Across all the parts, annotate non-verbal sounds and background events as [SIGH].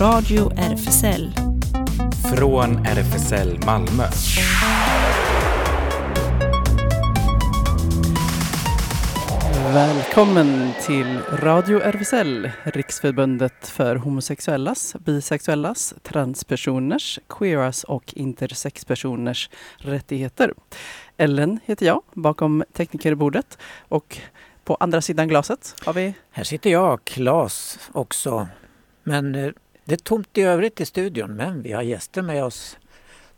Radio RFSL. Från RFSL Malmö. Välkommen till Radio RFSL, Riksförbundet för homosexuellas, bisexuellas, transpersoners, queeras och intersexpersoners rättigheter. Ellen heter jag, bakom teknikerbordet och på andra sidan glaset har vi... Här sitter jag, Klas också. Men eh, det är tomt i övrigt i studion, men vi har gäster med oss.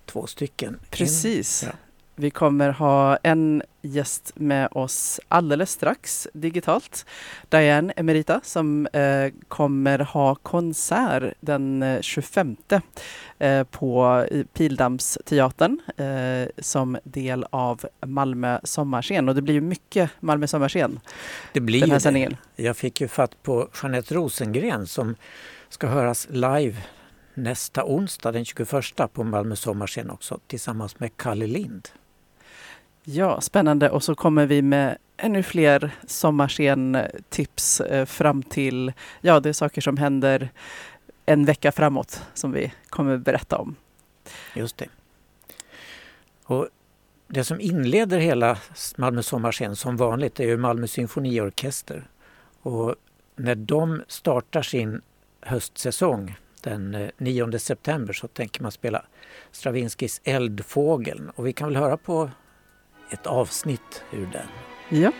Två stycken. Precis. Ja. Vi kommer ha en gäst med oss alldeles strax digitalt. Diane Emerita som eh, kommer ha konsert den eh, 25 eh, på i Pildammsteatern eh, som del av Malmö sommarscen. Och det blir ju mycket Malmö sommarscen Det blir den här ju det. sändningen. Jag fick ju fatt på Jeanette Rosengren som ska höras live nästa onsdag den 21 på Malmö sommarscen också tillsammans med Kalle Lind. Ja, spännande. Och så kommer vi med ännu fler sommarscen-tips eh, fram till, ja, det är saker som händer en vecka framåt som vi kommer berätta om. Just det. Och det som inleder hela Malmö sommarscen som vanligt är ju Malmö symfoniorkester. Och när de startar sin höstsäsong den eh, 9 september så tänker man spela Stravinskys Eldfågeln. Och vi kan väl höra på ett avsnitt ur den. Ja.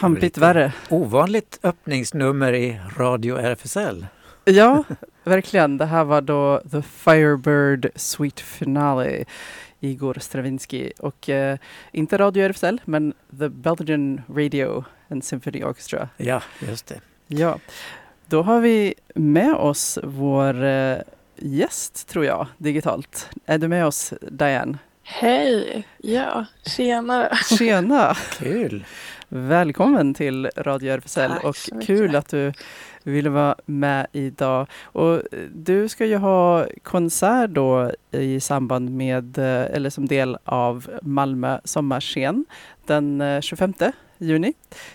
Pampigt värre. Ovanligt öppningsnummer i Radio RFSL. Ja, verkligen. Det här var då The Firebird Sweet Finale. Igor Stravinsky och eh, inte Radio RFSL men The Belgian Radio and Symphony Orchestra. Ja, just det. Ja, då har vi med oss vår eh, gäst tror jag digitalt. Är du med oss Diane? Hej! Ja, tjenare. Tjena! Kul! Välkommen till Radio RFSL Tack och kul att du ville vara med idag. Och eh, du ska ju ha konsert då i samband med, eh, eller som del av Malmö sommarscen den eh, 25 juni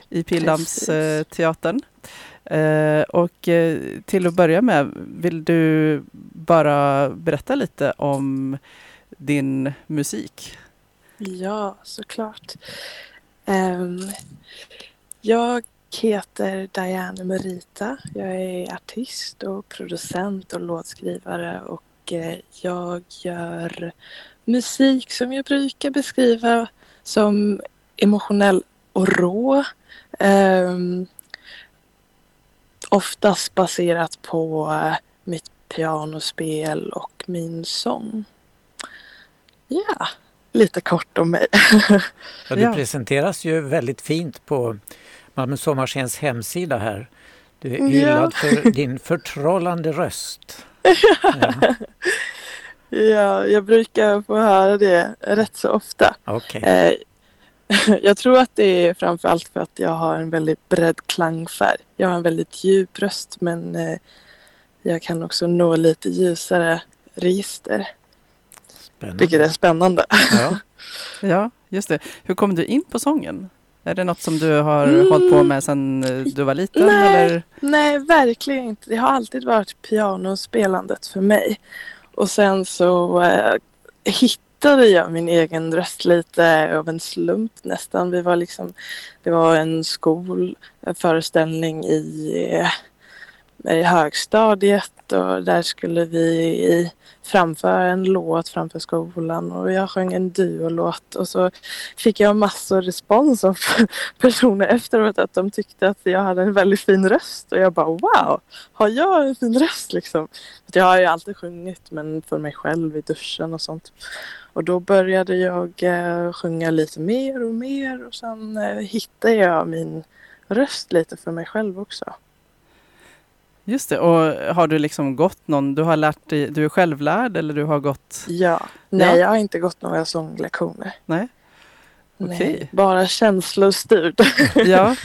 i Pildammsteatern. Eh, och eh, till att börja med, vill du bara berätta lite om din musik? Ja, såklart. Um, jag heter Diane Merita. Jag är artist och producent och låtskrivare och eh, jag gör musik som jag brukar beskriva som emotionell och rå. Um, oftast baserat på eh, mitt pianospel och min sång. Ja, lite kort om mig. [LAUGHS] Ja, du Ja. presenteras ju väldigt fint på Malmö sommarscens hemsida här. Du är Ja. hyllad för [LAUGHS] din förtrollande röst. Ja, [LAUGHS] Ja, jag brukar få höra det rätt så ofta. Okej, Eh, jag tror att det är framförallt för att jag har en väldigt bred klangfärg. Jag har en väldigt djup röst men eh, jag kan också nå lite ljusare register. Vilket är spännande. spännande. Ja. [LAUGHS] Ja, just det. Hur kom du in på sången? Är det något som du har Mm. hållit på med sedan eh, du var liten? Nej. Eller? Nej, verkligen inte. Det har alltid varit pianospelandet för mig. Och sen så eh, hittade jag min egen röst lite av en slump nästan. Vi var liksom, det var en skolföreställning i, eh, i högstadiet och där skulle vi framföra en låt framför skolan och jag sjöng en duolåt och så fick jag massor respons av [LAUGHS] personer efteråt att de tyckte att jag hade en väldigt fin röst och jag bara wow, har jag en fin röst liksom? För Jag har ju alltid sjungit men för mig själv i duschen och sånt. Och då började jag eh, sjunga lite mer och mer och sen eh, hittade jag min röst lite för mig själv också. Just det. Och har du liksom gått någon, du har lärt dig, du är självlärd eller du har gått, Ja, nej Ja. jag har inte gått några sånglektioner. nej? Okej. Nej, bara känslostyrd. [LAUGHS] Ja.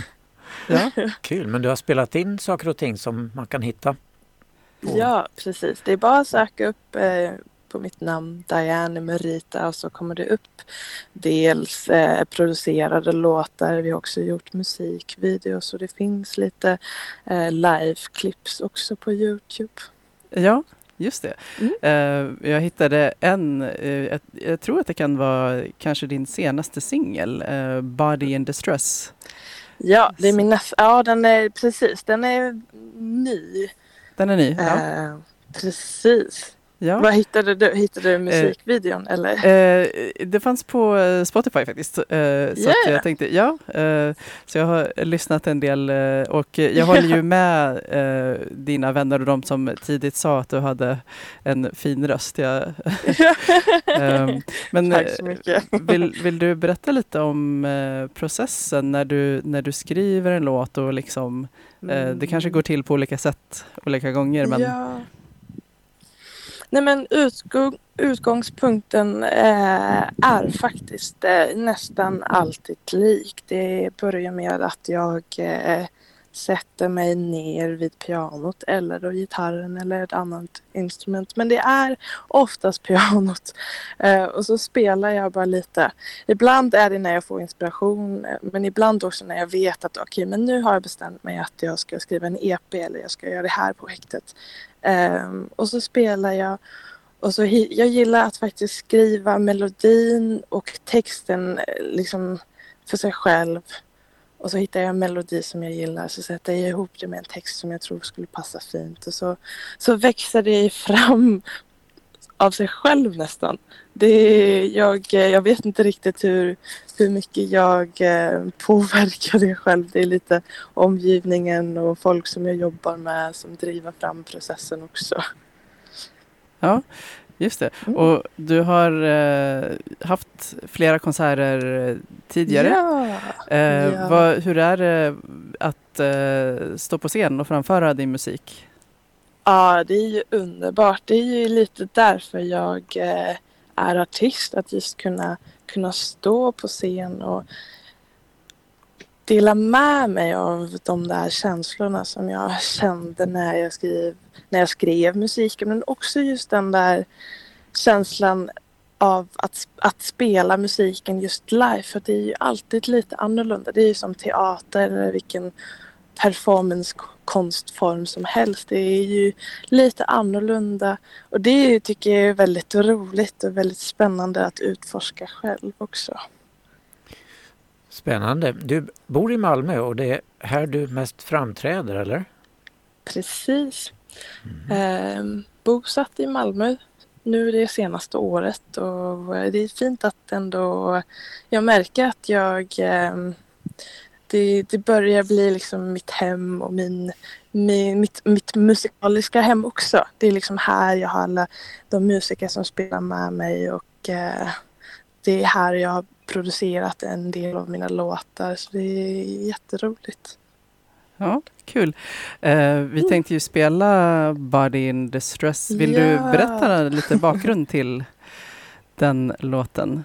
ja. Kul, men du har spelat in saker och ting som man kan hitta? på- Ja, precis. Det är bara att söka upp eh, på mitt namn Diane Merita och så kommer det upp dels eh, producerade låtar. Vi har också gjort musikvideos och det finns lite eh, live-clips också på Youtube. Ja, just det. Mm. Eh, jag hittade en, eh, jag, jag tror att det kan vara kanske din senaste singel, eh, Body in Distress. Ja, det är min nästa. Ja, den är precis. Den är ny. Den är ny? Ja. Precis. Ja. Vad hittade du? Hittade du musikvideon eller? Eh, det fanns på eh, Spotify faktiskt. Eh, så Yeah. jag tänkte, ja. Eh, så jag har lyssnat en del eh, och jag håller ju [LAUGHS] med eh, dina vänner och de som tidigt sa att du hade en fin röst. Jag, [LAUGHS] Ehm, men Tack så eh, mycket. [LAUGHS] vill, vill du berätta lite om eh, processen när du, när du skriver en låt och liksom, eh, det kanske går till på olika sätt olika gånger men Ja. Nej men utgång, utgångspunkten eh, är faktiskt eh, nästan alltid lik. Det börjar med att jag eh, sätter mig ner vid pianot eller då gitarren eller ett annat instrument. Men det är oftast pianot. [LAUGHS] Eh, och så spelar jag bara lite. Ibland är det när jag får inspiration eh, men ibland också när jag vet att okej men nu har jag bestämt mig att jag ska skriva en EP eller jag ska göra det här projektet. Eh, och så spelar jag och så jag gillar att faktiskt skriva melodin och texten eh, liksom för sig själv. Och så hittar jag en melodi som jag gillar så sätter jag ihop det med en text som jag tror skulle passa fint och så, så växer det fram av sig själv nästan. Det jag, jag vet inte riktigt hur, hur mycket jag eh, påverkar det själv. Det är lite omgivningen och folk som jag jobbar med som driver fram processen också. ja, just det. Mm. Och du har eh, haft flera konserter eh, tidigare. Ja. Eh, Ja. vad, hur är det att eh, stå på scen och framföra din musik? ja, det är ju underbart. Det är ju lite därför jag eh, är artist. Att just kunna, kunna stå på scen och dela med mig av de där känslorna som jag kände när jag skrev, när jag skrev musiken. Men också just den där känslan av att, att spela musiken just live. För det är ju alltid lite annorlunda. Det är ju som teater eller vilken performance-konstform som helst. Det är ju lite annorlunda. Och det tycker jag är väldigt roligt och väldigt spännande att utforska själv också. Spännande. Du bor i Malmö och det är här du mest framträder, eller? Precis. Ehm, bosatt i Malmö nu det senaste året och det är fint att ändå jag märker att jag ehm, det, det börjar bli liksom mitt hem och min, min, mitt, mitt musikaliska hem också. Det är liksom här jag har alla de musiker som spelar med mig och eh, det är här jag producerat en del av mina låtar så det är jätteroligt. Ja, kul. Eh, vi Mm. tänkte ju spela Body in Distress. Vill du Ja. berätta lite bakgrund till den låten?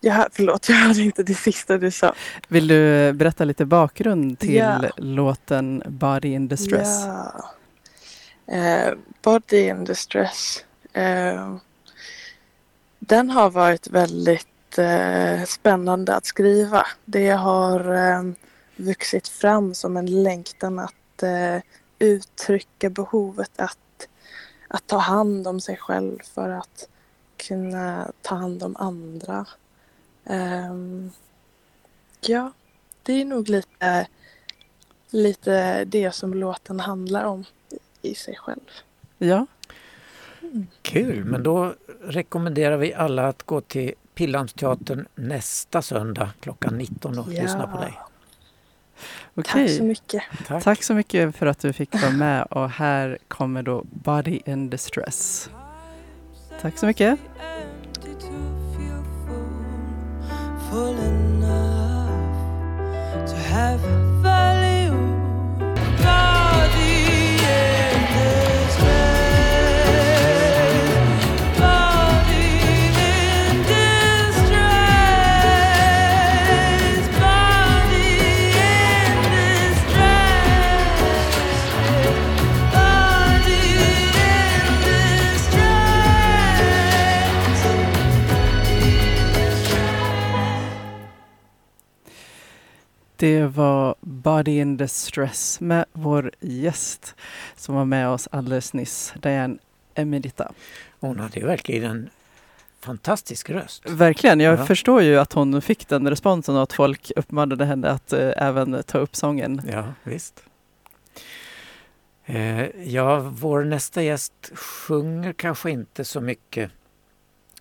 Ja, förlåt, jag hörde inte det sista du sa. Vill du berätta lite bakgrund till Ja. låten Body in Distress? Ja. Eh, Body in Distress. Eh, den har varit väldigt eh, spännande att skriva. Det har eh, vuxit fram som en längtan att eh, uttrycka behovet att, att ta hand om sig själv för att kunna ta hand om andra. Ehm, ja, det är nog lite lite det som låten handlar om i sig själv. Ja, Kul, men då rekommenderar vi alla att gå till Pildammsteatern nästa söndag klockan 19 och Ja. lyssna på dig. okej. Tack så mycket. Tack. Tack så mycket för att du fick vara med och här kommer då Body in Distress. Tack så mycket. have Det var Body in Distress med vår gäst som var med oss alldeles nyss, Diane Emerita. Hon hade ju verkligen en fantastisk röst. Verkligen, jag Ja. förstår ju att hon fick den responsen och att folk uppmanade henne att eh, även ta upp sången. Ja, visst. Eh, ja, vår nästa gäst sjunger kanske inte så mycket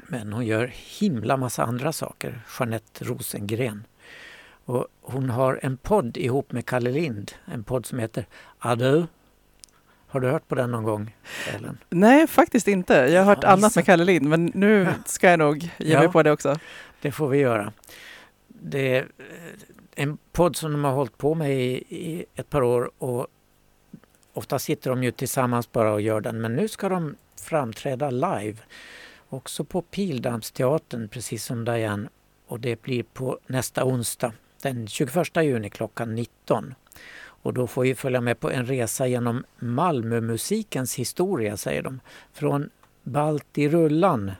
men hon gör himla massa andra saker, Jeanette Rosengren. Och hon har en podd ihop med Kalle Lind, en podd som heter Adö. Har du hört på den någon gång, Ellen? Nej, faktiskt inte. Jag har hört Ja, annat med Kalle Lind, men nu ska jag nog ge mig Ja. på det också. Det får vi göra. Det är eh, en podd som de har hållit på med i, i ett par år och ofta sitter de ju tillsammans bara och gör den men nu ska de framträda live. Också på Pildammsteatern precis som Diane och det blir på nästa onsdag den 21 juni klockan 19. Och då får vi följa med på en resa genom Malmömusikens historia säger de. Från Baltirullan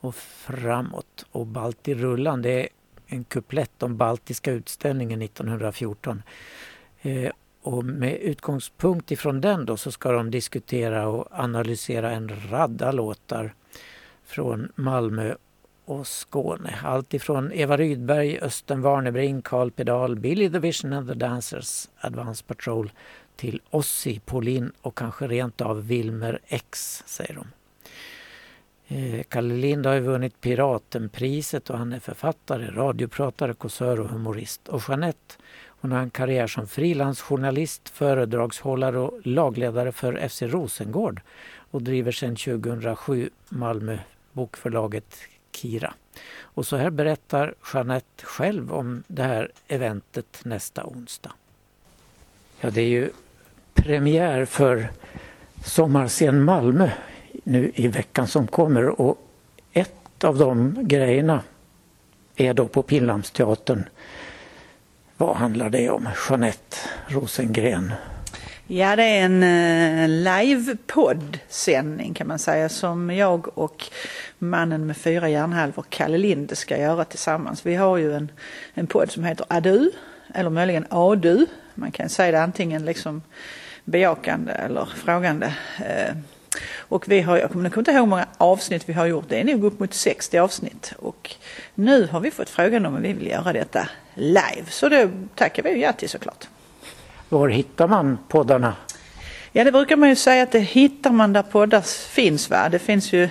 och framåt. Och Baltirullan det är en kuplett om Baltiska utställningen 1914. Eh, och med utgångspunkt ifrån den då så ska de diskutera och analysera en radda låtar från Malmö och Skåne. Allt ifrån Eva Rydberg, Östen Warnerbring, Carl Pedal, Billy the Vision and the Dancers, Advance Patrol till Ossi, Pauline och kanske rent av Wilmer X säger de. Eh, Kalle Lind har ju vunnit Piratenpriset och han är författare, radiopratare, kåsör och humorist. Och Jeanette hon har en karriär som frilansjournalist, föredragshållare och lagledare för FC Rosengård och driver sedan 2007 Malmö bokförlaget Kira. Och så här berättar Jeanette själv om det här eventet nästa onsdag. Ja, det är ju premiär för Sommarscen Malmö nu i veckan som kommer och ett av de grejerna är då på Pildammsteatern. Vad handlar det om? Jeanette Rosengren. Ja, det är en eh, live-poddsändning kan man säga som jag och mannen med fyra hjärnhalvor, Kalle Linde, ska göra tillsammans. Vi har ju en, en podd som heter Adu, eller möjligen Adu. Man kan säga det antingen liksom bejakande eller frågande. Eh, och vi har, jag kommer inte ihåg hur många avsnitt vi har gjort, det är nog upp mot 60 avsnitt. Och nu har vi fått frågan om vi vill göra detta live, så det tackar vi ja till såklart. Var hittar man poddarna? Ja, det brukar man ju säga att det hittar man där poddar finns. Va? Det finns ju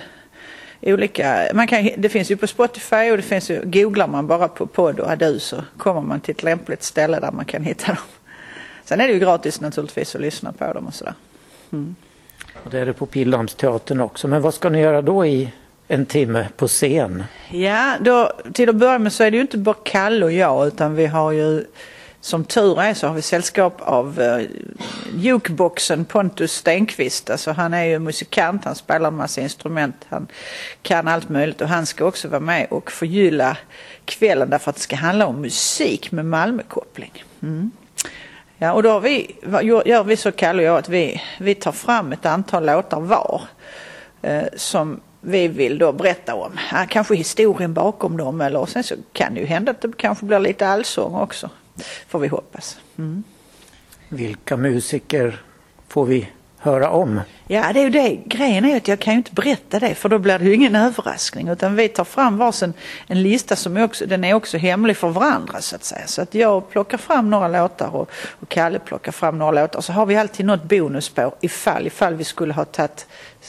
olika, man kan, det finns ju på Spotify och det finns ju, googlar man bara på podd och adu så kommer man till ett lämpligt ställe där man kan hitta dem. Sen är det ju gratis naturligtvis att lyssna på dem och sådär. Och det är det på Pildammsteatern också. Men vad ska ni göra då i en timme på scen? Ja, då, till att börja med så är det ju inte bara Kalle och jag utan vi har ju som tur är så har vi sällskap av uh, jukeboxen Pontus Stenqvist. Alltså han är ju musikant, han spelar en massa instrument, han kan allt möjligt och han ska också vara med och förgylla kvällen därför att det ska handla om musik med Malmökoppling. Mm. Ja, och då har vi, gör vi så Kalle och jag att vi, vi tar fram ett antal låtar var eh, som vi vill då berätta om. Ja, kanske historien bakom dem eller sen så kan det ju hända att det kanske blir lite allsång också. Får vi hoppas. Mm. Vilka musiker får vi höra om? Ja, det är ju det. Grejen är att jag kan ju inte berätta det för då blir det ju ingen överraskning. Utan vi tar fram varsin en lista som är också, den är också hemlig för varandra så att säga. Så att jag plockar fram några låtar och, och Kalle plockar fram några låtar. Så har vi alltid något bonusspår ifall, ifall vi skulle ha tagit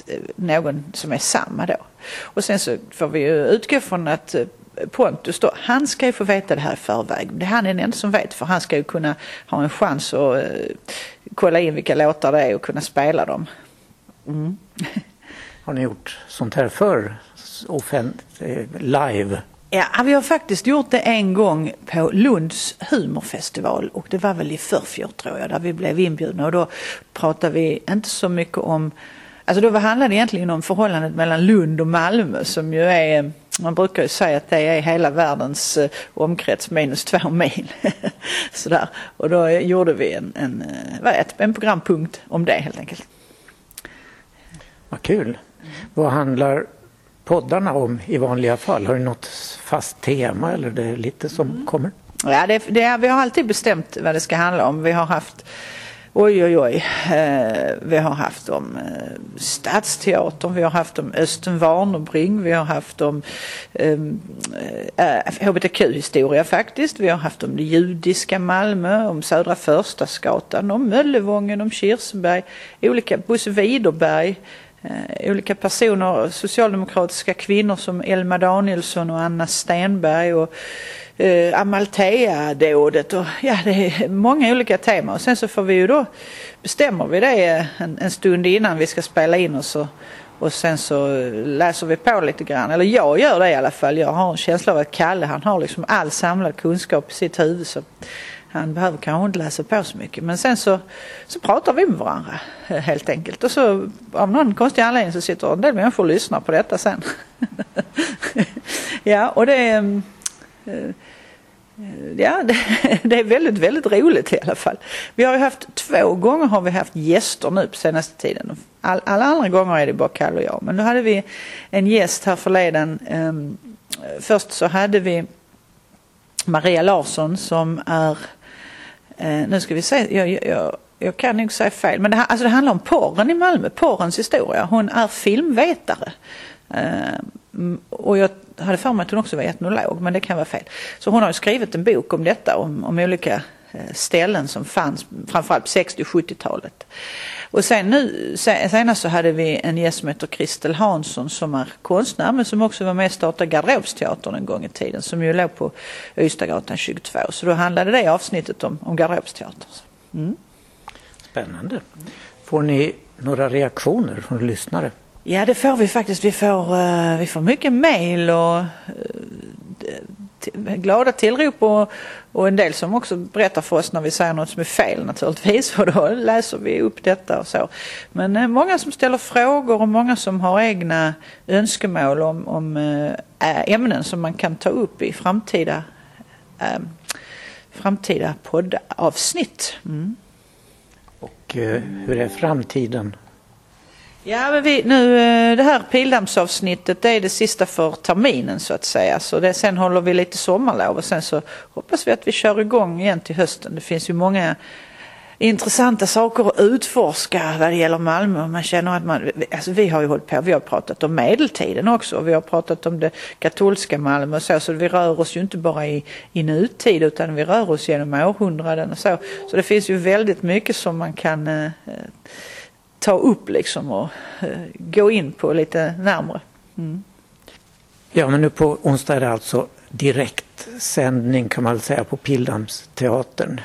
eh, någon som är samma då. Och sen så får vi ju utgå från att eh, Pontus då, han ska ju få veta det här i förväg. Det är han är den enda som vet för han ska ju kunna ha en chans att eh, kolla in vilka låtar det är och kunna spela dem. Mm. [LAUGHS] Har ni gjort sånt här förr? Offent- eh, live? Ja, vi har faktiskt gjort det en gång på Lunds humorfestival och det var väl i förfjol tror jag där vi blev inbjudna och då pratade vi inte så mycket om Alltså då handlade det egentligen om förhållandet mellan Lund och Malmö som ju är, man brukar ju säga att det är hela världens eh, omkrets minus två mil. [LAUGHS] Sådär. Och då gjorde vi en, en, eh, en programpunkt om det helt enkelt. Vad kul! Vad handlar poddarna om i vanliga fall? Har ni något fast tema eller det är lite som kommer? Ja, det, det, vi har alltid bestämt vad det ska handla om. Vi har haft Oj, oj, oj. Eh, vi har haft om eh, Stadsteatern, vi har haft om Östen Warnerbring, vi har haft om ehm, eh, hbtq-historia faktiskt. Vi har haft om det judiska Malmö, om Södra Förstaskatan, om Möllevången, om Kirseberg, olika Bosse Widerberg. Eh, olika personer, socialdemokratiska kvinnor som Elma Danielsson och Anna Stenberg och eh, Amalthea-dådet och ja, det är många olika teman. Och sen så får vi ju då, bestämmer vi det en, en stund innan vi ska spela in och så och sen så läser vi på lite grann. Eller jag gör det i alla fall. Jag har en känsla av att Kalle han har liksom all samlad kunskap i sitt huvud. Så han behöver kanske inte läsa på så mycket. Men sen så, så pratar vi med varandra eh, helt enkelt. Och så av någon konstig anledning så sitter en del människor och lyssnar på detta sen. [LAUGHS] ja, och det är... Eh, ja, [LAUGHS] det, det, är väldigt, väldigt roligt i alla fall. Vi har ju haft två gånger har vi haft gäster nu på senaste tiden. All, alla andra gånger är det bara Kalle och jag. Men nu hade vi en gäst här förleden. Um, först så hade vi Maria Larsson som är eh, nu ska vi se, jag, jag, jag kan nog säga fel, men det, alltså det handlar om porren i Malmö, porrens historia. Hon är filmvetare. Eh, och jag hade för mig att hon också var etnolog, men det kan vara fel. Så hon har skrivit en bok om detta, om, om olika eh, ställen som fanns framförallt på 60 och 70-talet. Och sen nu senast så hade vi en gäst som heter Kristel Hansson som är konstnär men som också var med och startade Garderobsteatern en gång i tiden som ju låg på Ystadgatan 22. Så då handlade det avsnittet om, om Garderobsteatern. Mm. Spännande. Får ni några reaktioner från lyssnare? Ja det får vi faktiskt. Vi får, eh, vi får mycket mejl och eh, glada tillrop och, och en del som också berättar för oss när vi säger något som är fel naturligtvis [LAUGHS] och då läser vi upp detta och så. Men eh, många som ställer frågor och många som har egna önskemål om, om ämnen som man kan ta upp i framtida, framtida poddavsnitt. Mm. Och hur är framtiden Ja, men vi, nu, eh, det här pildammsavsnittet det är det sista för terminen så att säga. Så det, sen håller vi lite sommarlov och sen så hoppas vi att vi kör igång igen till hösten. Det finns ju många intressanta saker att utforska vad det gäller Malmö. Man känner att man, alltså vi har ju hållit på, vi har pratat om medeltiden också. Vi har pratat om det katolska Malmö och så. Så vi rör oss ju inte bara i, i nutid utan vi rör oss genom århundraden och så. Så det finns ju väldigt mycket som man kan eh, eh ta upp liksom och eh, gå in på lite närmre. Mm. Ja men nu på onsdag är det alltså direktsändning kan man väl säga på Pildammsteatern.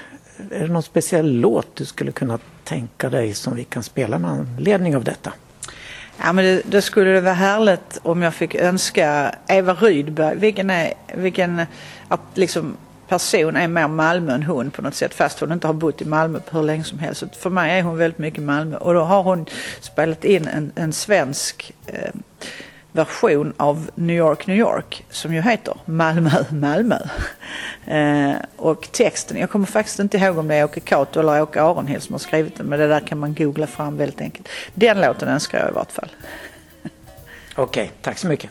Är det någon speciell låt du skulle kunna tänka dig som vi kan spela med anledning av detta? Ja men det, det skulle vara härligt om jag fick önska Eva Rydberg, vilken är, vilken liksom person är mer Malmö än hon på något sätt fast hon inte har bott i Malmö på hur länge som helst. Så för mig är hon väldigt mycket Malmö och då har hon spelat in en, en svensk eh, version av New York, New York som ju heter Malmö, Malmö. Eh, och texten, jag kommer faktiskt inte ihåg om det är Åke Cato eller Åke Aronhild som har skrivit den men det där kan man googla fram väldigt enkelt. Den låten önskar jag i vart fall. Okej, okay, tack så mycket.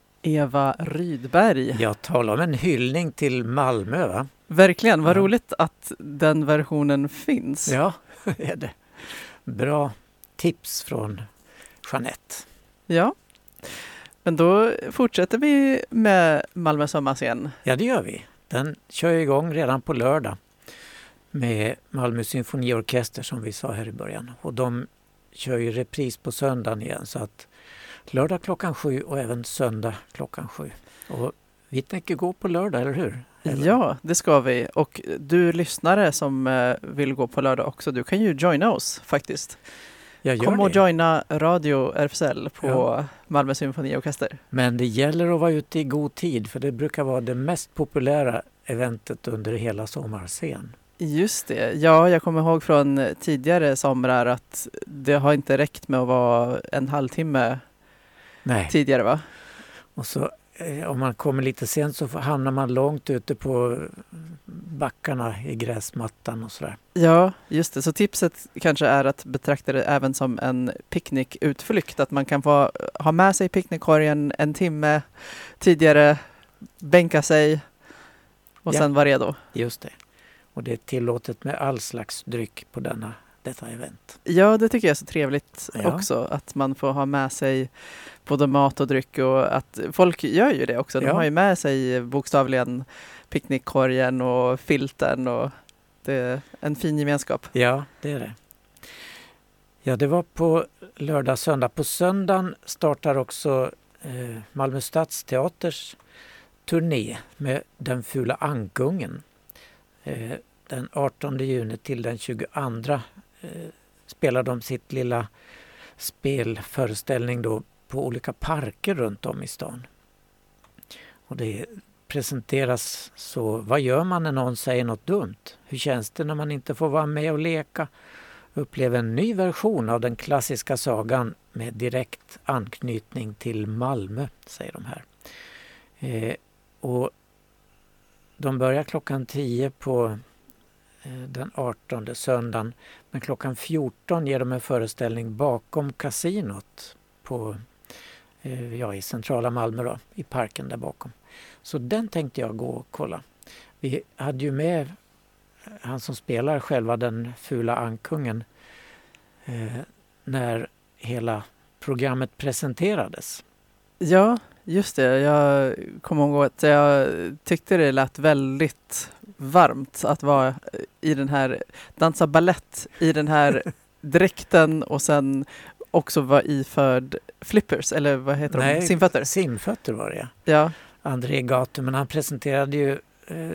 Eva Rydberg. Jag talar om en hyllning till Malmö va? Verkligen, vad ja. roligt att den versionen finns. Ja, [LAUGHS] är det. Bra tips från Jeanette. Ja, men då fortsätter vi med Malmö sommarscen. Ja, det gör vi. Den kör igång redan på lördag med Malmö symfoniorkester som vi sa här i början. Och de kör ju repris på söndagen igen så att lördag klockan sju och även söndag klockan sju. Och vi tänker gå på lördag, eller hur? Eller? Ja, det ska vi. Och du lyssnare som eh, vill gå på lördag också, du kan ju joina oss faktiskt. Kom och det. joina Radio RFSL på Ja. Malmö symfoniorkester. Men det gäller att vara ute i god tid för det brukar vara det mest populära eventet under hela sommarscen. Just det. Ja, jag kommer ihåg från tidigare somrar att det har inte räckt med att vara en halvtimme Nej. tidigare va? Och så eh, om man kommer lite sent så hamnar man långt ute på backarna i gräsmattan och sådär. Ja, just det. Så tipset kanske är att betrakta det även som en picknickutflykt. Att man kan få ha med sig picknickkorgen en timme tidigare, bänka sig och Ja. sen vara redo. Just det. Och det är tillåtet med all slags dryck på denna, detta event. Ja, det tycker jag är så trevligt Ja. också. Att man får ha med sig både mat och dryck och att folk gör ju det också. De Ja. har ju med sig bokstavligen picknickkorgen och filten och det är en fin gemenskap. Ja, det är det. Ja, det var på lördag, söndag. På söndagen startar också eh, Malmö Stadsteaters turné med Den fula ankungen. Eh, den 18 juni till den 22 eh, Eh, spelar de sitt lilla spelföreställning då på olika parker runt om i stan. Och det presenteras så, vad gör man när någon säger något dumt? Hur känns det när man inte får vara med och leka? Upplev en ny version av den klassiska sagan med direkt anknytning till Malmö, säger de här. Eh, och de börjar klockan 10 på Eh, den 18 söndagen. Men klockan 14 ger de en föreställning bakom kasinot på, eh, ja, i centrala Malmö, då, i parken där bakom. Så den tänkte jag gå och kolla. Vi hade ju med eh, han som spelar själva den fula ankungen när hela programmet presenterades. Ja, just det. Jag kommer ihåg att jag tyckte det lät väldigt varmt att vara i den här, dansa ballett i den här [LAUGHS] dräkten och sen också vara iförd flippers, eller vad heter de? Nej, Simfötter? Simfötter var det ja. Ja, André Gatu, men han presenterade ju eh,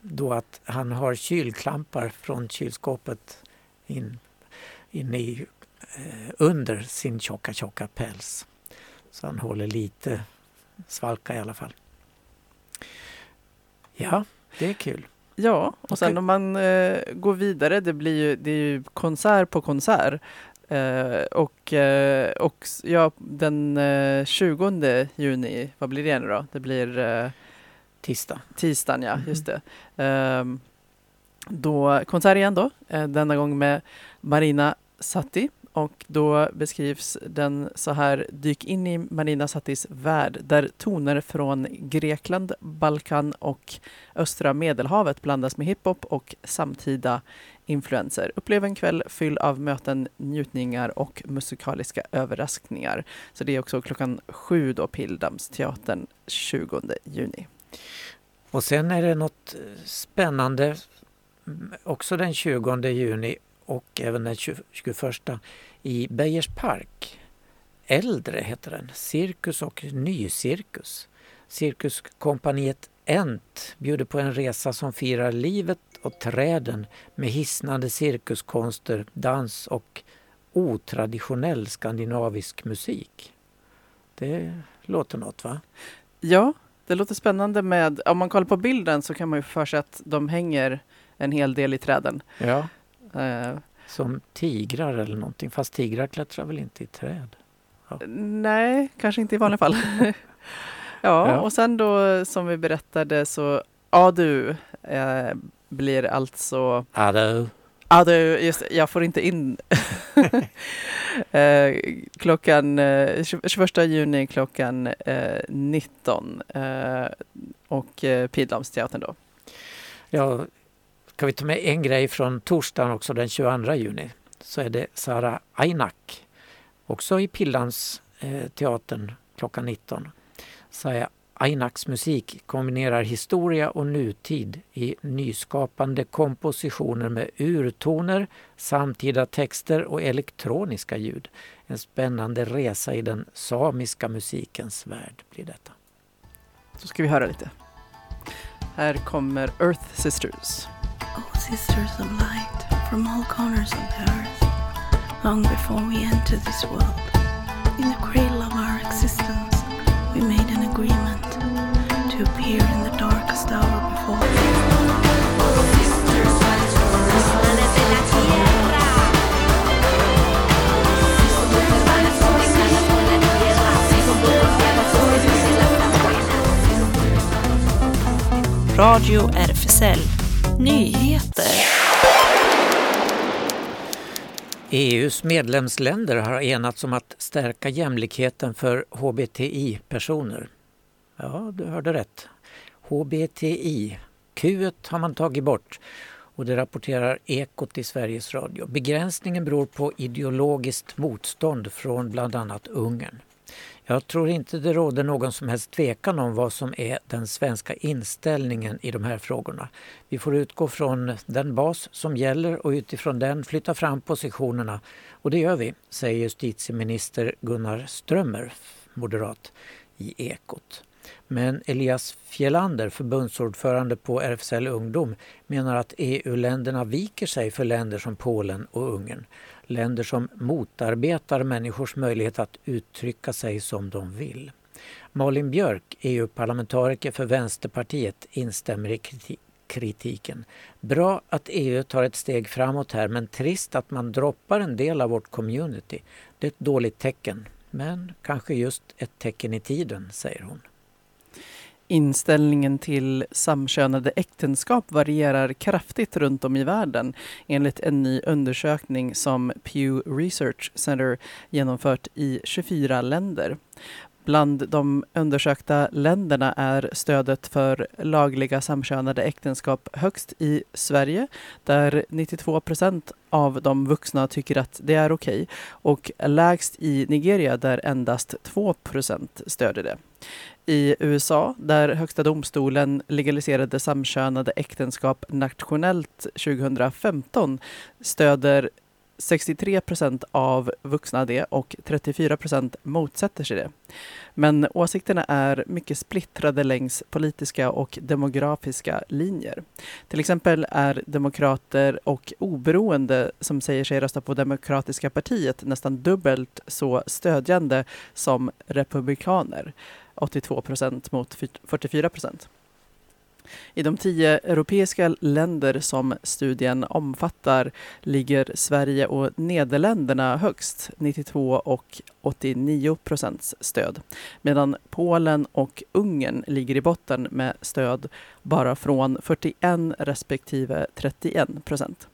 då att han har kylklampar från kylskåpet in, in i, eh, under sin tjocka tjocka päls. Så han håller lite svalka i alla fall. Ja, det är kul. ja. och sen om man eh, går vidare, det blir ju, det är ju konsert på konsert. Eh, och eh, och ja, den eh, 20 juni, vad blir det nu då? Det blir eh, Tisdag. Tisdagen, ja, Mhm. just det. Ehm, då konsert igen då, eh, denna gång med Marina Satti. Och då beskrivs den så här, dyk in i Marina Sattis värld där toner från Grekland, Balkan och östra medelhavet blandas med hiphop och samtida influenser. Upplev en kväll fylld av möten, njutningar och musikaliska överraskningar. Så det är också klockan sju då, Pildammsteatern 20 juni. Och sen är det något eh, spännande också den 20 juni och även den 20 21 i Bejers park. Äldre heter den, Cirkus och Nycirkus. Cirkuskompaniet Ent bjuder på en resa som firar livet och träden med hisnande cirkuskonster, dans och otraditionell skandinavisk musik. Det låter något va? Ja, det låter spännande med, om man kollar på bilden så kan man ju för sig att de hänger en hel del i träden. Ja. Eh, Som tigrar eller någonting, fast tigrar klättrar väl inte i träd? nej, kanske inte i vanliga fall. [LAUGHS] ja, Ja. och sen då som vi berättade så Adu eh, blir alltså Adö. Adu, just jag får inte in [LAUGHS] eh, klockan eh, 21 juni klockan eh, 19 eh, och eh, Pildammsteatern då. Ja, kan vi ta med en grej från torsdagen också den 22 juni så är det Sara Ainak också i Pillans eh, teatern klockan 19. Sara Ainaks musik kombinerar historia och nutid i nyskapande kompositioner med urtoner, samtida texter och elektroniska ljud. En spännande resa i den samiska musikens värld blir detta. Så ska vi höra lite. Här kommer Earth Sisters. Oh, sisters of light from all corners of the earth, long before we entered this world. In the cradle of our existence, we made an agreement to appear in the darkest hour before. Radio RFSL Nyheter. EUs medlemsländer har enats om att stärka jämlikheten för HBTI-personer. Ja, du hörde rätt. HBTI. Q har man tagit bort och det rapporterar Ekot i Sveriges Radio. Begränsningen beror på ideologiskt motstånd från bland annat Ungern. Jag tror inte det råder någon som helst tvekan om vad som är den svenska inställningen i de här frågorna. Vi får utgå från den bas som gäller och utifrån den flytta fram positionerna. Och det gör vi, säger justitieminister Gunnar Strömmer, moderat, i Ekot. Men Elias Fjellander, förbundsordförande på RFSL Ungdom, menar att EU-länderna viker sig för länder som Polen och Ungern. Länder som motarbetar människors möjlighet att uttrycka sig som de vill. Malin Björk, EU-parlamentariker för Vänsterpartiet, instämmer i kritiken. Bra att EU tar ett steg framåt här men trist att man droppar en del av vårt community. Det är ett dåligt tecken. Men kanske just ett tecken i tiden, säger hon. Inställningen till samkönade äktenskap varierar kraftigt runt om i världen enligt en ny undersökning som Pew Research Center genomfört i 24 länder. Bland de undersökta länderna är stödet för lagliga samkönade äktenskap högst i Sverige där 92 procent av de vuxna tycker att det är okej okay, och lägst i Nigeria där endast 2 procent stöder det. I USA, där Högsta domstolen legaliserade samkönade äktenskap nationellt 2015, stöder 63 procent av vuxna det och 34 procent motsätter sig det. Men åsikterna är mycket splittrade längs politiska och demografiska linjer. Till exempel är demokrater och oberoende som säger sig rösta på Demokratiska partiet nästan dubbelt så stödjande som republikaner. 82 procent mot 44 procent. I de tio europeiska länder som studien omfattar ligger Sverige och Nederländerna högst, 92 och 89 procents stöd, medan Polen och Ungern ligger i botten med stöd bara från 41 respektive 31 procent.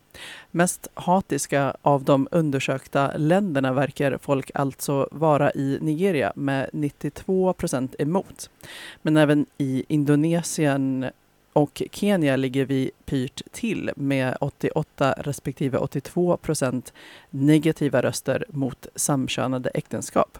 Mest hatiska av de undersökta länderna verkar folk alltså vara i Nigeria med 92 procent emot. Men även i Indonesien och Kenya ligger vi pyrt till med 88 respektive 82 procent negativa röster mot samkönade äktenskap.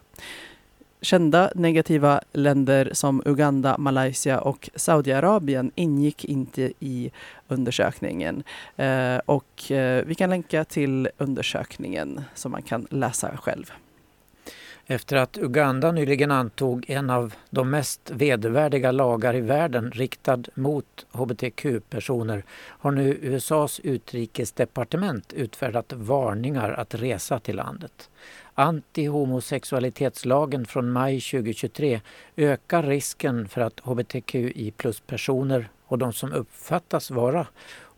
Kända negativa länder som Uganda, Malaysia och Saudiarabien ingick inte i undersökningen. Eh, och eh, vi kan länka till undersökningen som man kan läsa själv. Efter att Uganda nyligen antog en av de mest vedervärdiga lagar i världen riktad mot hbtq-personer har nu USAs utrikesdepartement utfärdat varningar att resa till landet. Antihomosexualitetslagen från maj 2023 ökar risken för att hbtqi plus-personer och de som uppfattas vara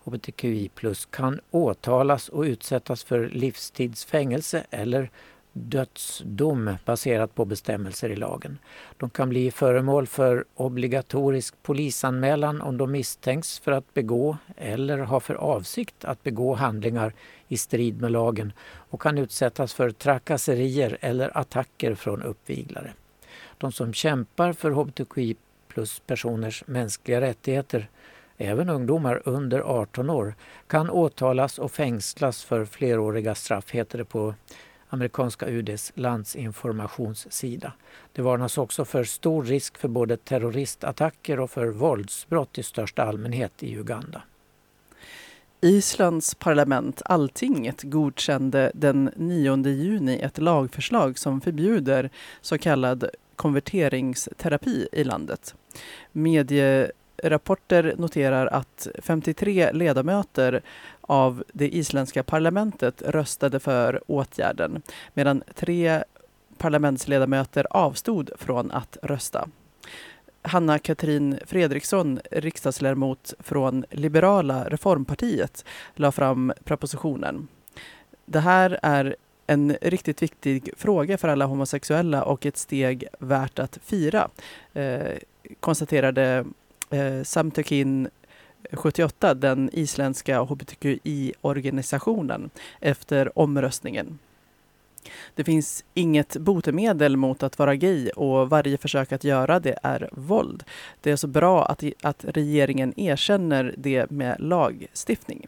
hbtqi plus kan åtalas och utsättas för livstidsfängelse eller dödsdom baserat på bestämmelser i lagen. De kan bli föremål för obligatorisk polisanmälan om de misstänks för att begå eller har för avsikt att begå handlingar i strid med lagen och kan utsättas för trakasserier eller attacker från uppviglare. De som kämpar för hbtqi plus personers mänskliga rättigheter även ungdomar under 18 år, kan åtalas och fängslas för fleråriga straff, heter det på amerikanska UDs landsinformationssida. Det varnas också för stor risk för både terroristattacker och för våldsbrott i största allmänhet i Uganda. Islands parlament, Alltinget, godkände den 9 juni ett lagförslag som förbjuder så kallad konverteringsterapi i landet. Medierapporter noterar att 53 ledamöter av det isländska parlamentet röstade för åtgärden medan tre parlamentsledamöter avstod från att rösta. Hanna Katrin Fredriksson, riksdagsledamot från Liberala reformpartiet, la fram propositionen. Det här är en riktigt viktig fråga för alla homosexuella och ett steg värt att fira, eh, konstaterade eh, Samtökin 78, den isländska hbtqi-organisationen, efter omröstningen. Det finns inget botemedel mot att vara gay och varje försök att göra det är våld. Det är så bra att, att regeringen erkänner det med lagstiftning.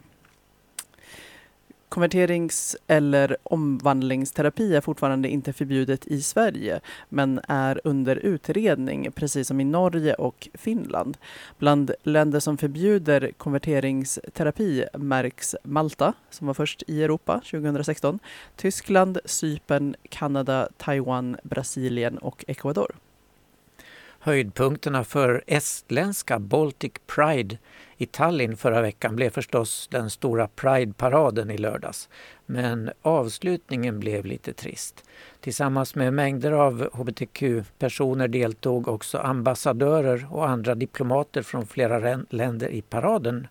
Konverterings eller omvandlingsterapi är fortfarande inte förbjudet i Sverige men är under utredning, precis som i Norge och Finland. Bland länder som förbjuder konverteringsterapi märks Malta, som var först i Europa 2016, Tyskland, Cypern, Kanada, Taiwan, Brasilien och Ecuador. Höjdpunkterna för estländska Baltic Pride i Tallinn förra veckan blev förstås den stora Pride-paraden i lördags. Men avslutningen blev lite trist. Tillsammans med mängder av hbtq-personer deltog också ambassadörer och andra diplomater från flera länder i paraden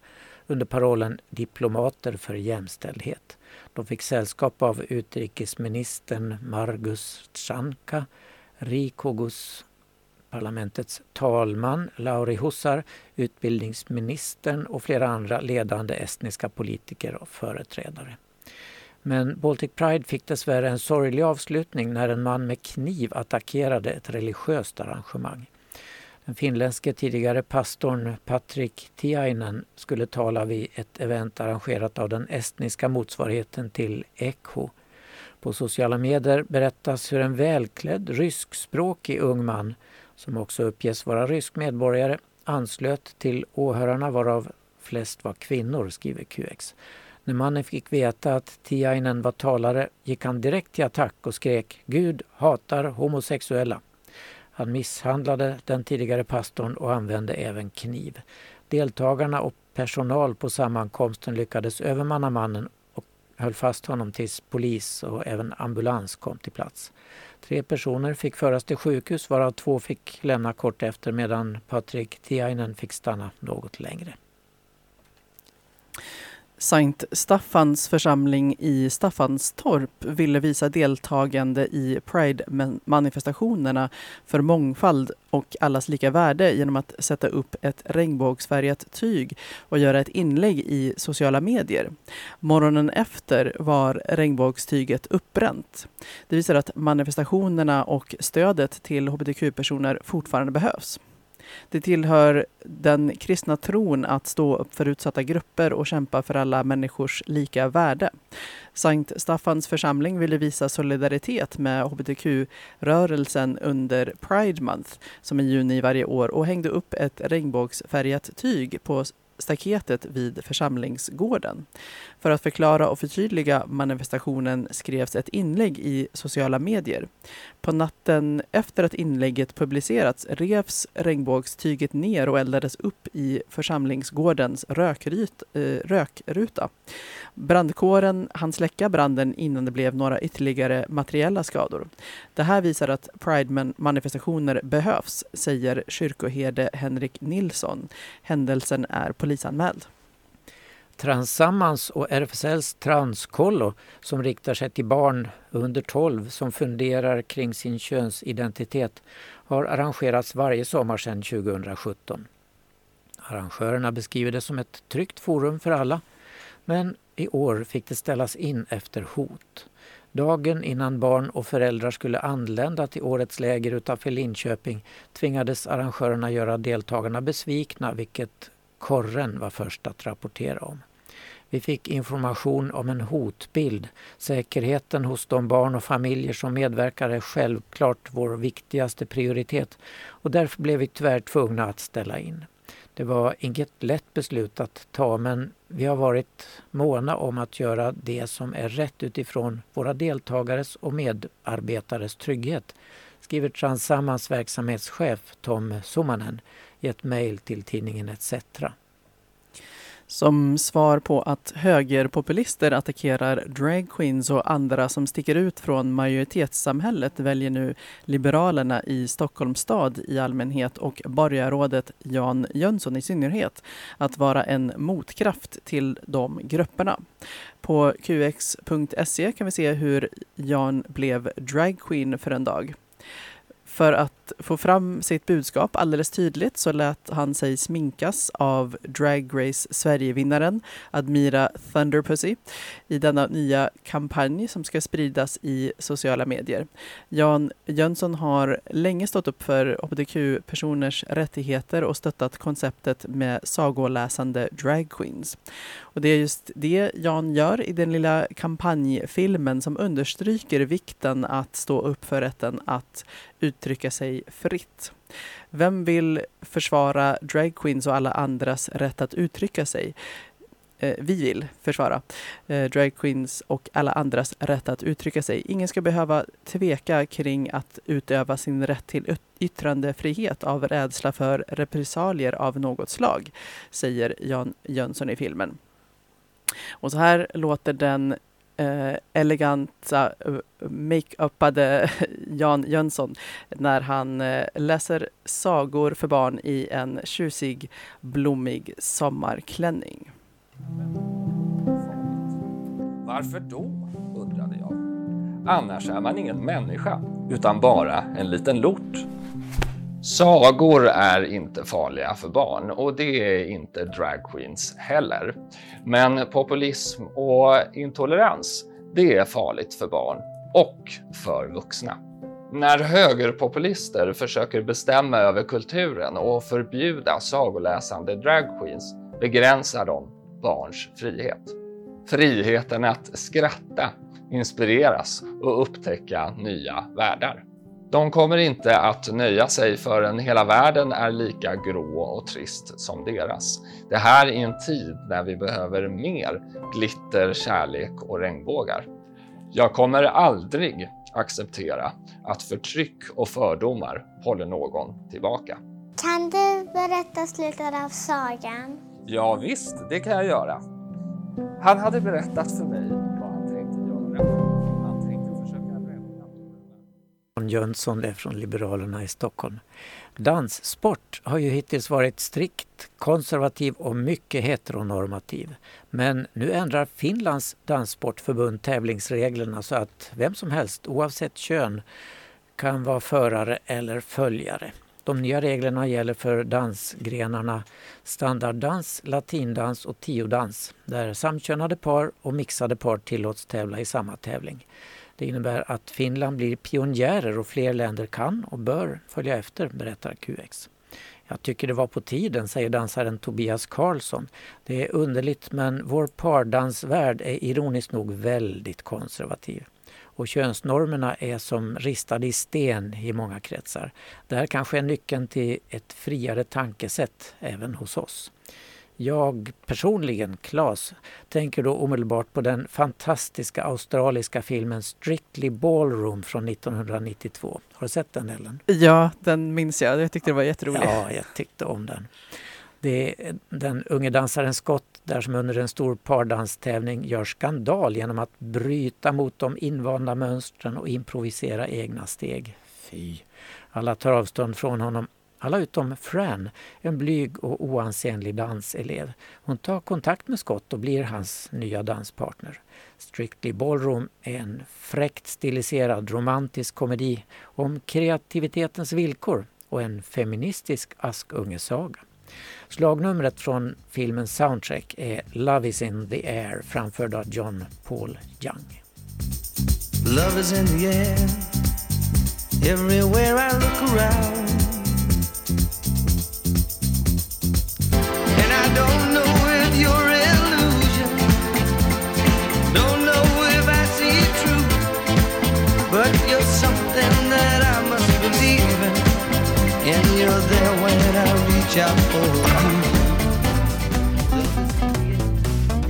under parollen Diplomater för jämställdhet. De fick sällskap av utrikesministern Margus Tsanka, Rikogus parlamentets talman Lauri Hussar, utbildningsministern och flera andra ledande estniska politiker och företrädare. Men Baltic Pride fick dessvärre en sorglig avslutning när en man med kniv attackerade ett religiöst arrangemang. Den finländske tidigare pastorn Patrik Tiainen skulle tala vid ett event arrangerat av den estniska motsvarigheten till ECHO. På sociala medier berättas hur en välklädd ryskspråkig ung man som också uppges vara rysk medborgare, anslöt till åhörarna varav flest var kvinnor, skriver QX. När mannen fick veta att Tiainen var talare gick han direkt till attack och skrek Gud hatar homosexuella. Han misshandlade den tidigare pastorn och använde även kniv. Deltagarna och personal på sammankomsten lyckades övermanna mannen och höll fast honom tills polis och även ambulans kom till plats. Tre personer fick föras till sjukhus varav två fick lämna kort efter medan Patrik Tiainen fick stanna något längre. Sankt Staffans församling i Staffanstorp ville visa deltagande i Pride-manifestationerna för mångfald och allas lika värde genom att sätta upp ett regnbågsfärgat tyg och göra ett inlägg i sociala medier. Morgonen efter var regnbågstyget uppbränt. Det visar att manifestationerna och stödet till hbtq-personer fortfarande behövs. Det tillhör den kristna tron att stå upp för utsatta grupper och kämpa för alla människors lika värde. Sankt Staffans församling ville visa solidaritet med hbtq-rörelsen under Pride Month som är juni varje år och hängde upp ett regnbågsfärgat tyg på staketet vid församlingsgården. För att förklara och förtydliga manifestationen skrevs ett inlägg i sociala medier. På natten efter att inlägget publicerats revs regnbågstyget ner och eldades upp i församlingsgårdens rökryt, eh, rökruta. Brandkåren hann släcka branden innan det blev några ytterligare materiella skador. Det här visar att Pride-manifestationer behövs, säger kyrkoherde Henrik Nilsson. Händelsen är polisanmäld. Transammans och RFSLs Transkollo som riktar sig till barn under 12 som funderar kring sin könsidentitet har arrangerats varje sommar sedan 2017. Arrangörerna beskriver det som ett tryggt forum för alla men i år fick det ställas in efter hot. Dagen innan barn och föräldrar skulle anlända till årets läger utanför Linköping tvingades arrangörerna göra deltagarna besvikna vilket Korren var först att rapportera om. Vi fick information om en hotbild. Säkerheten hos de barn och familjer som medverkar är självklart vår viktigaste prioritet och därför blev vi tyvärr tvungna att ställa in. Det var inget lätt beslut att ta men vi har varit måna om att göra det som är rätt utifrån våra deltagares och medarbetares trygghet, skriver Transammans verksamhetschef Tom Summanen i ett mejl till tidningen ETC. Som svar på att högerpopulister attackerar dragqueens och andra som sticker ut från majoritetssamhället väljer nu Liberalerna i Stockholms stad i allmänhet och borgarrådet Jan Jönsson i synnerhet att vara en motkraft till de grupperna. På qx.se kan vi se hur Jan blev dragqueen för en dag. För att få fram sitt budskap alldeles tydligt så lät han sig sminkas av Drag Race Sverigevinnaren Admira Thunderpussy i denna nya kampanj som ska spridas i sociala medier. Jan Jönsson har länge stått upp för hbtq-personers rättigheter och stöttat konceptet med sagoläsande dragqueens. Och det är just det Jan gör i den lilla kampanjfilmen som understryker vikten att stå upp för rätten att uttrycka sig fritt. Vem vill försvara dragqueens och alla andras rätt att uttrycka sig? Eh, vi vill försvara eh, dragqueens och alla andras rätt att uttrycka sig. Ingen ska behöva tveka kring att utöva sin rätt till yttrandefrihet av rädsla för repressalier av något slag, säger Jan Jönsson i filmen. Och så här låter den eh, eleganta eh, make-upade [LAUGHS] Jan Jönsson när han eh, läser sagor för barn i en tjusig, blommig sommarklänning. Varför då? undrade jag. Annars är man ingen människa, utan bara en liten lort. Sagor är inte farliga för barn och det är inte dragqueens heller. Men populism och intolerans, det är farligt för barn och för vuxna. När högerpopulister försöker bestämma över kulturen och förbjuda sagoläsande dragqueens begränsar de barns frihet. Friheten att skratta, inspireras och upptäcka nya världar. De kommer inte att nöja sig förrän hela världen är lika grå och trist som deras. Det här är en tid när vi behöver mer glitter, kärlek och regnbågar. Jag kommer aldrig acceptera att förtryck och fördomar håller någon tillbaka. Kan du berätta slutet av sagan? Ja, visst, det kan jag göra. Han hade berättat för mig vad han tänkte göra. Jönsson är från Liberalerna i Stockholm. Danssport har ju hittills varit strikt konservativ och mycket heteronormativ. Men nu ändrar Finlands danssportförbund tävlingsreglerna så att vem som helst oavsett kön kan vara förare eller följare. De nya reglerna gäller för dansgrenarna standarddans, latindans och tiodans där samkönade par och mixade par tillåts tävla i samma tävling. Det innebär att Finland blir pionjärer och fler länder kan och bör följa efter, berättar QX. Jag tycker det var på tiden, säger dansaren Tobias Karlsson. Det är underligt men vår pardansvärld är ironiskt nog väldigt konservativ. Och könsnormerna är som ristade i sten i många kretsar. Det här kanske är nyckeln till ett friare tankesätt även hos oss. Jag personligen, Claes, tänker då omedelbart på den fantastiska australiska filmen Strictly Ballroom från 1992. Har du sett den Ellen? Ja, den minns jag. Jag tyckte det var jätteroligt. Ja, jag tyckte om den. Det är den unge dansaren Scott där som under en stor pardanstävling gör skandal genom att bryta mot de invanda mönstren och improvisera egna steg. Fy! Alla tar avstånd från honom alla utom Fran, en blyg och oansenlig danselev. Hon tar kontakt med Scott och blir hans nya danspartner. Strictly Ballroom är en fräckt stiliserad romantisk komedi om kreativitetens villkor och en feministisk Askungesaga. Slagnumret från filmens soundtrack är Love is in the air framförd av John Paul Young. Love is in the air everywhere I look around.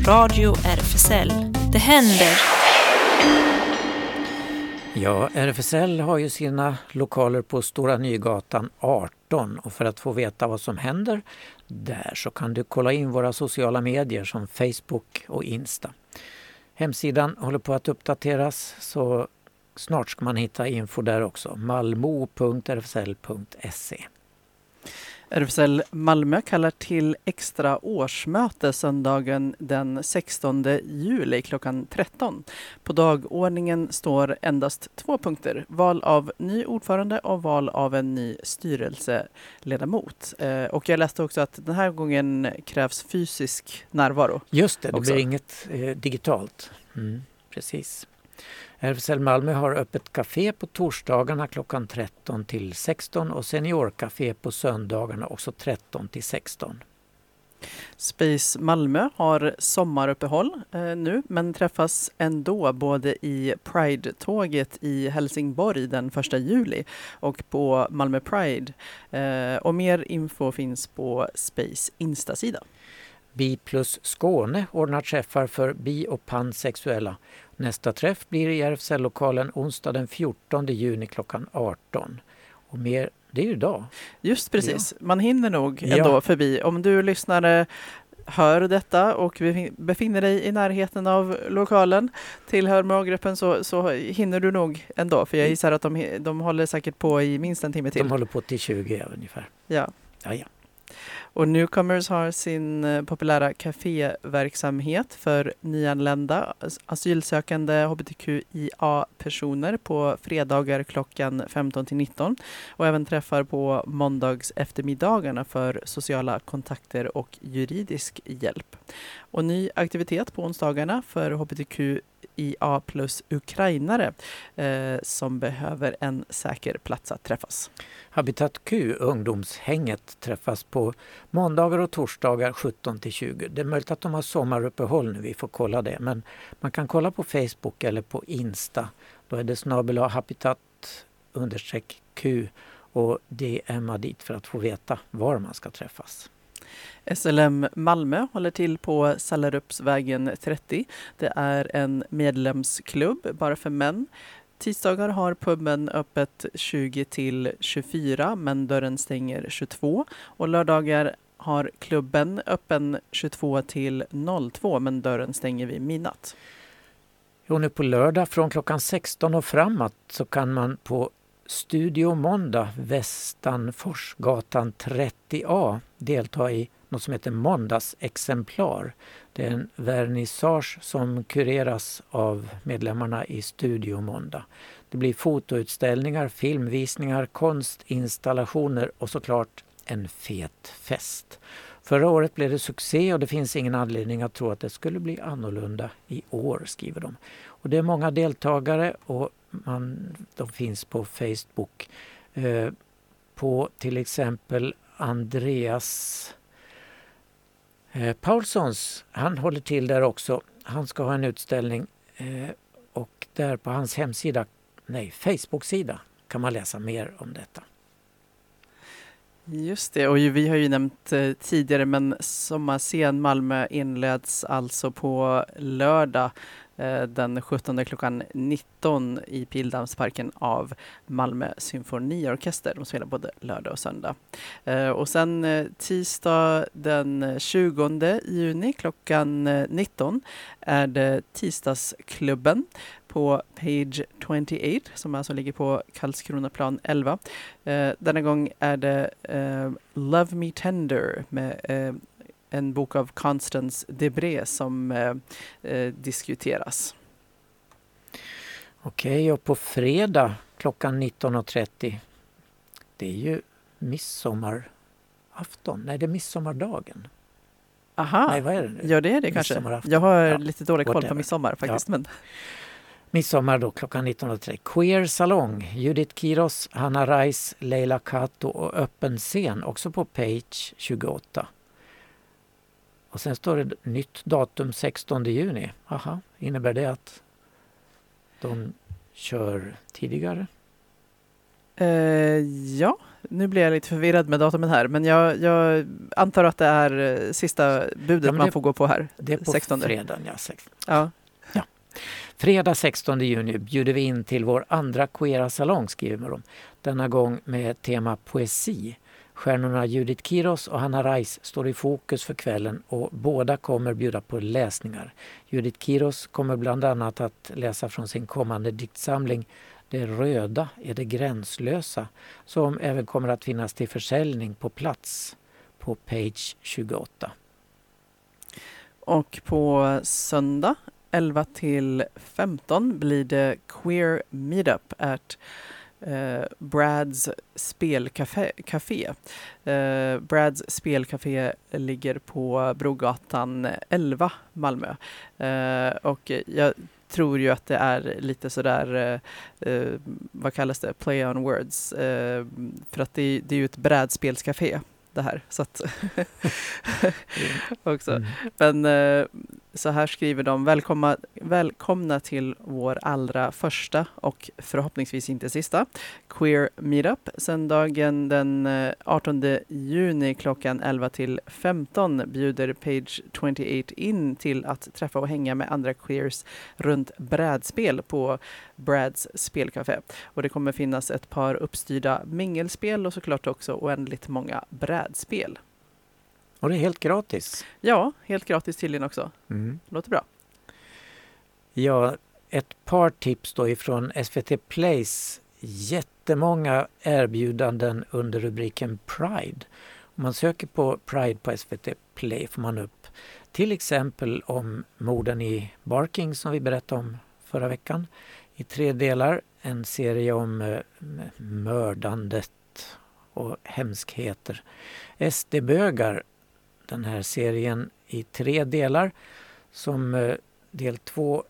Radio RFSL. Det händer. Ja, RFSL har ju sina lokaler på Stora Nygatan 18 och för att få veta vad som händer där så kan du kolla in våra sociala medier som Facebook och Insta. Hemsidan håller på att uppdateras så snart ska man hitta info där också. malmo.rfsl.se RFSL Malmö kallar till extra årsmöte söndagen den 16 juli klockan 13. På dagordningen står endast två punkter. Val av ny ordförande och val av en ny styrelseledamot. Eh, och jag läste också att den här gången krävs fysisk närvaro. Just det, det också. blir inget eh, digitalt. Mm, precis. RFSL Malmö har öppet café på torsdagarna klockan 13 till 16 och seniorcafé på söndagarna också 13 till 16. Space Malmö har sommaruppehåll eh, nu men träffas ändå både i Pride-tåget i Helsingborg den 1 juli och på Malmö Pride. Eh, och mer info finns på Space Insta-sida. Bi plus Skåne ordnar träffar för bi och pansexuella. Nästa träff blir i RFSL-lokalen onsdag den 14 juni klockan 18. Och mer, det är ju idag. Just precis, man hinner nog Ja. ändå förbi. Om du lyssnare hör detta och befin- befinner dig i närheten av lokalen, tillhör målgruppen så, så hinner du nog ändå. För jag gissar att de, de håller säkert på i minst en timme till. De håller på till 20 ungefär. Ja. Ja, ja. Och Newcomers har sin eh, populära kaféverksamhet för nyanlända asylsökande hbtqia-personer på fredagar klockan 15 till 19 och även träffar på måndags eftermiddagarna för sociala kontakter och juridisk hjälp. Och ny aktivitet på onsdagarna för hbtqia plus ukrainare eh, som behöver en säker plats att träffas. Habitat Q, ungdomshänget, träffas på måndagar och torsdagar 17 till 20. Det är möjligt att de har sommaruppehåll nu, vi får kolla det. Men man kan kolla på Facebook eller på Insta. Då är det snabel habitat understreck Q och DMa dit för att få veta var man ska träffas. SLM Malmö håller till på Sallarupsvägen 30. Det är en medlemsklubb bara för män. Tisdagar har puben öppet 20 till 24 men dörren stänger 22 och lördagar har klubben öppen 22 till 02 men dörren stänger vid midnatt. Jo, nu på lördag från klockan 16 och framåt så kan man på Studio Måndag, Västanforsgatan 30A, delta i något som heter Måndagsexemplar. Det är en vernissage som kureras av medlemmarna i Studio Måndag. Det blir fotoutställningar, filmvisningar, konstinstallationer och såklart en fet fest. Förra året blev det succé och det finns ingen anledning att tro att det skulle bli annorlunda i år, skriver de. Och det är många deltagare och man, de finns på Facebook. Eh, på till exempel Andreas eh, Paulssons, han håller till där också. Han ska ha en utställning eh, och där på hans hemsida, nej Facebook-sida kan man läsa mer om detta. Just det, och ju- vi har ju nämnt eh, tidigare men Sommarscen Malmö inleds alltså på lördag. Eh, den 17 klockan 19 i Pildammsparken av Malmö symfoniorkester. De spelar både lördag och söndag. Eh, och sen eh, tisdag den 20 juni klockan 19 är det Tisdagsklubben på Page 28 som alltså ligger på Karlskronaplan 11. Eh, denna gång är det eh, Love Me Tender med eh, en bok av Constance Debré som eh, eh, diskuteras. Okej, och på fredag klockan 19.30 det är ju midsommarafton. Nej, det är midsommardagen. Aha, Nej, vad är det nu? ja det är det kanske. Jag har Ja, lite dålig koll på midsommar faktiskt. Men, Midsommar då klockan 19.30. Queer Salong, Judith Kiros, Hanna Reis, Leila Kato och öppen scen också på Page 28. Och sen står det nytt datum 16 juni. Aha, innebär det att de kör tidigare? eh, ja, nu blir jag lite förvirrad med datumen här men jag, jag antar att det är eh, sista budet Ja, man det- får gå på här. Det är på 16. fredagen, ja. sex- Ja. Fredag 16 juni bjuder vi in till vår andra queera salong, skriver de. Denna gång med tema poesi. Stjärnorna Judith Kiros och Hanna Reis står i fokus för kvällen och båda kommer bjuda på läsningar. Judith Kiros kommer bland annat att läsa från sin kommande diktsamling Det röda är det gränslösa som även kommer att finnas till försäljning på plats på page 28. Och på söndag 11 till 15 blir det Queer Meetup at eh, Brads spelcafé. Café. Eh, Brads spelcafé ligger på Brogatan 11, Malmö. Eh, och jag tror ju att det är lite sådär, eh, eh, vad kallas det, play on words. Eh, för att det, det är ju ett brädspelscafé det här. Så att [LAUGHS] också. Mm. Men eh, så här skriver de, välkomna, välkomna till vår allra första och förhoppningsvis inte sista Queer Meetup söndagen den eh, 18 juni klockan 11 till 15 bjuder Page 28 in till att träffa och hänga med andra queers runt brädspel på Brads spelcafé. Och det kommer finnas ett par uppstyrda mingelspel och såklart också oändligt många brädspel. Och det är helt gratis. Ja, helt gratis tydligen också. Mm. Låter bra. Ja, ett par tips då ifrån SVT Plays jättemånga erbjudanden under rubriken Pride. Om man söker på Pride på SVT Play får man upp till exempel om morden i Barking som vi berättade om förra veckan i tre delar. En serie om eh, mördandet och hemskheter. SD-bögar, den här serien i tre delar som eh, del två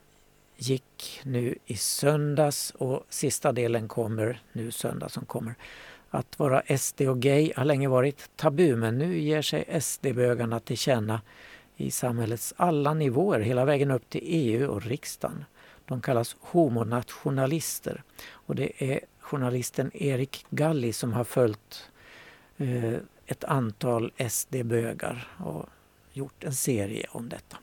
gick nu i söndags och sista delen kommer nu söndag som kommer. Att vara SD och gay har länge varit tabu men nu ger sig SD-bögarna till känna i samhällets alla nivåer hela vägen upp till EU och riksdagen. De kallas homonationalister och det är journalisten Erik Galli som har följt eh, ett antal SD-bögar och gjort en serie om detta.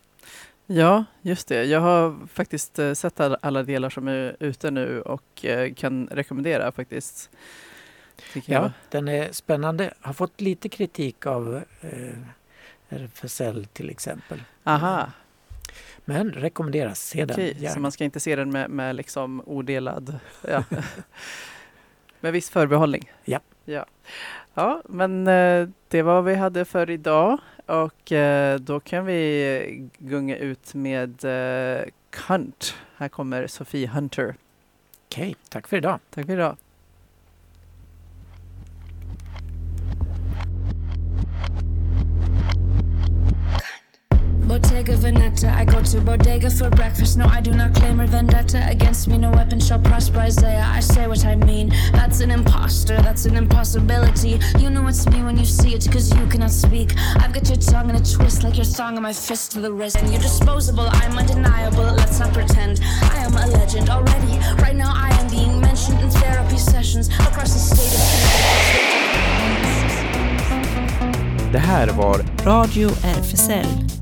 Ja, just det. Jag har faktiskt eh, sett alla- delar som är ute nu och eh, kan rekommendera faktiskt. Ja, den är spännande. Har fått lite kritik av eh, RFSL till exempel. Aha, Men rekommenderas. Se den okej. Så man ska inte se den med, med liksom odelad... Ja. [LAUGHS] med viss förbehållning. Ja. Ja, ja men eh, det var vad vi hade för idag. Och eh, då kan vi gunga ut med eh, Hunt. Här kommer Sofie Hunter. Okej, tack för idag. Tack för idag. Bottega Veneta, I go to Bodega for breakfast. No, I do not claim a vendetta against me. No weapon shall prosper, Isaiah. I say what I mean. That's an imposter, that's an impossibility. You know it's me when you see it, cause you cannot speak. I've got your tongue in a twist like your thong on my fist to the wrist. And you're disposable, I'm undeniable. Let's not pretend. I am a legend already. Right now, I am being mentioned in therapy sessions across the state of Det här var Radio RFSL.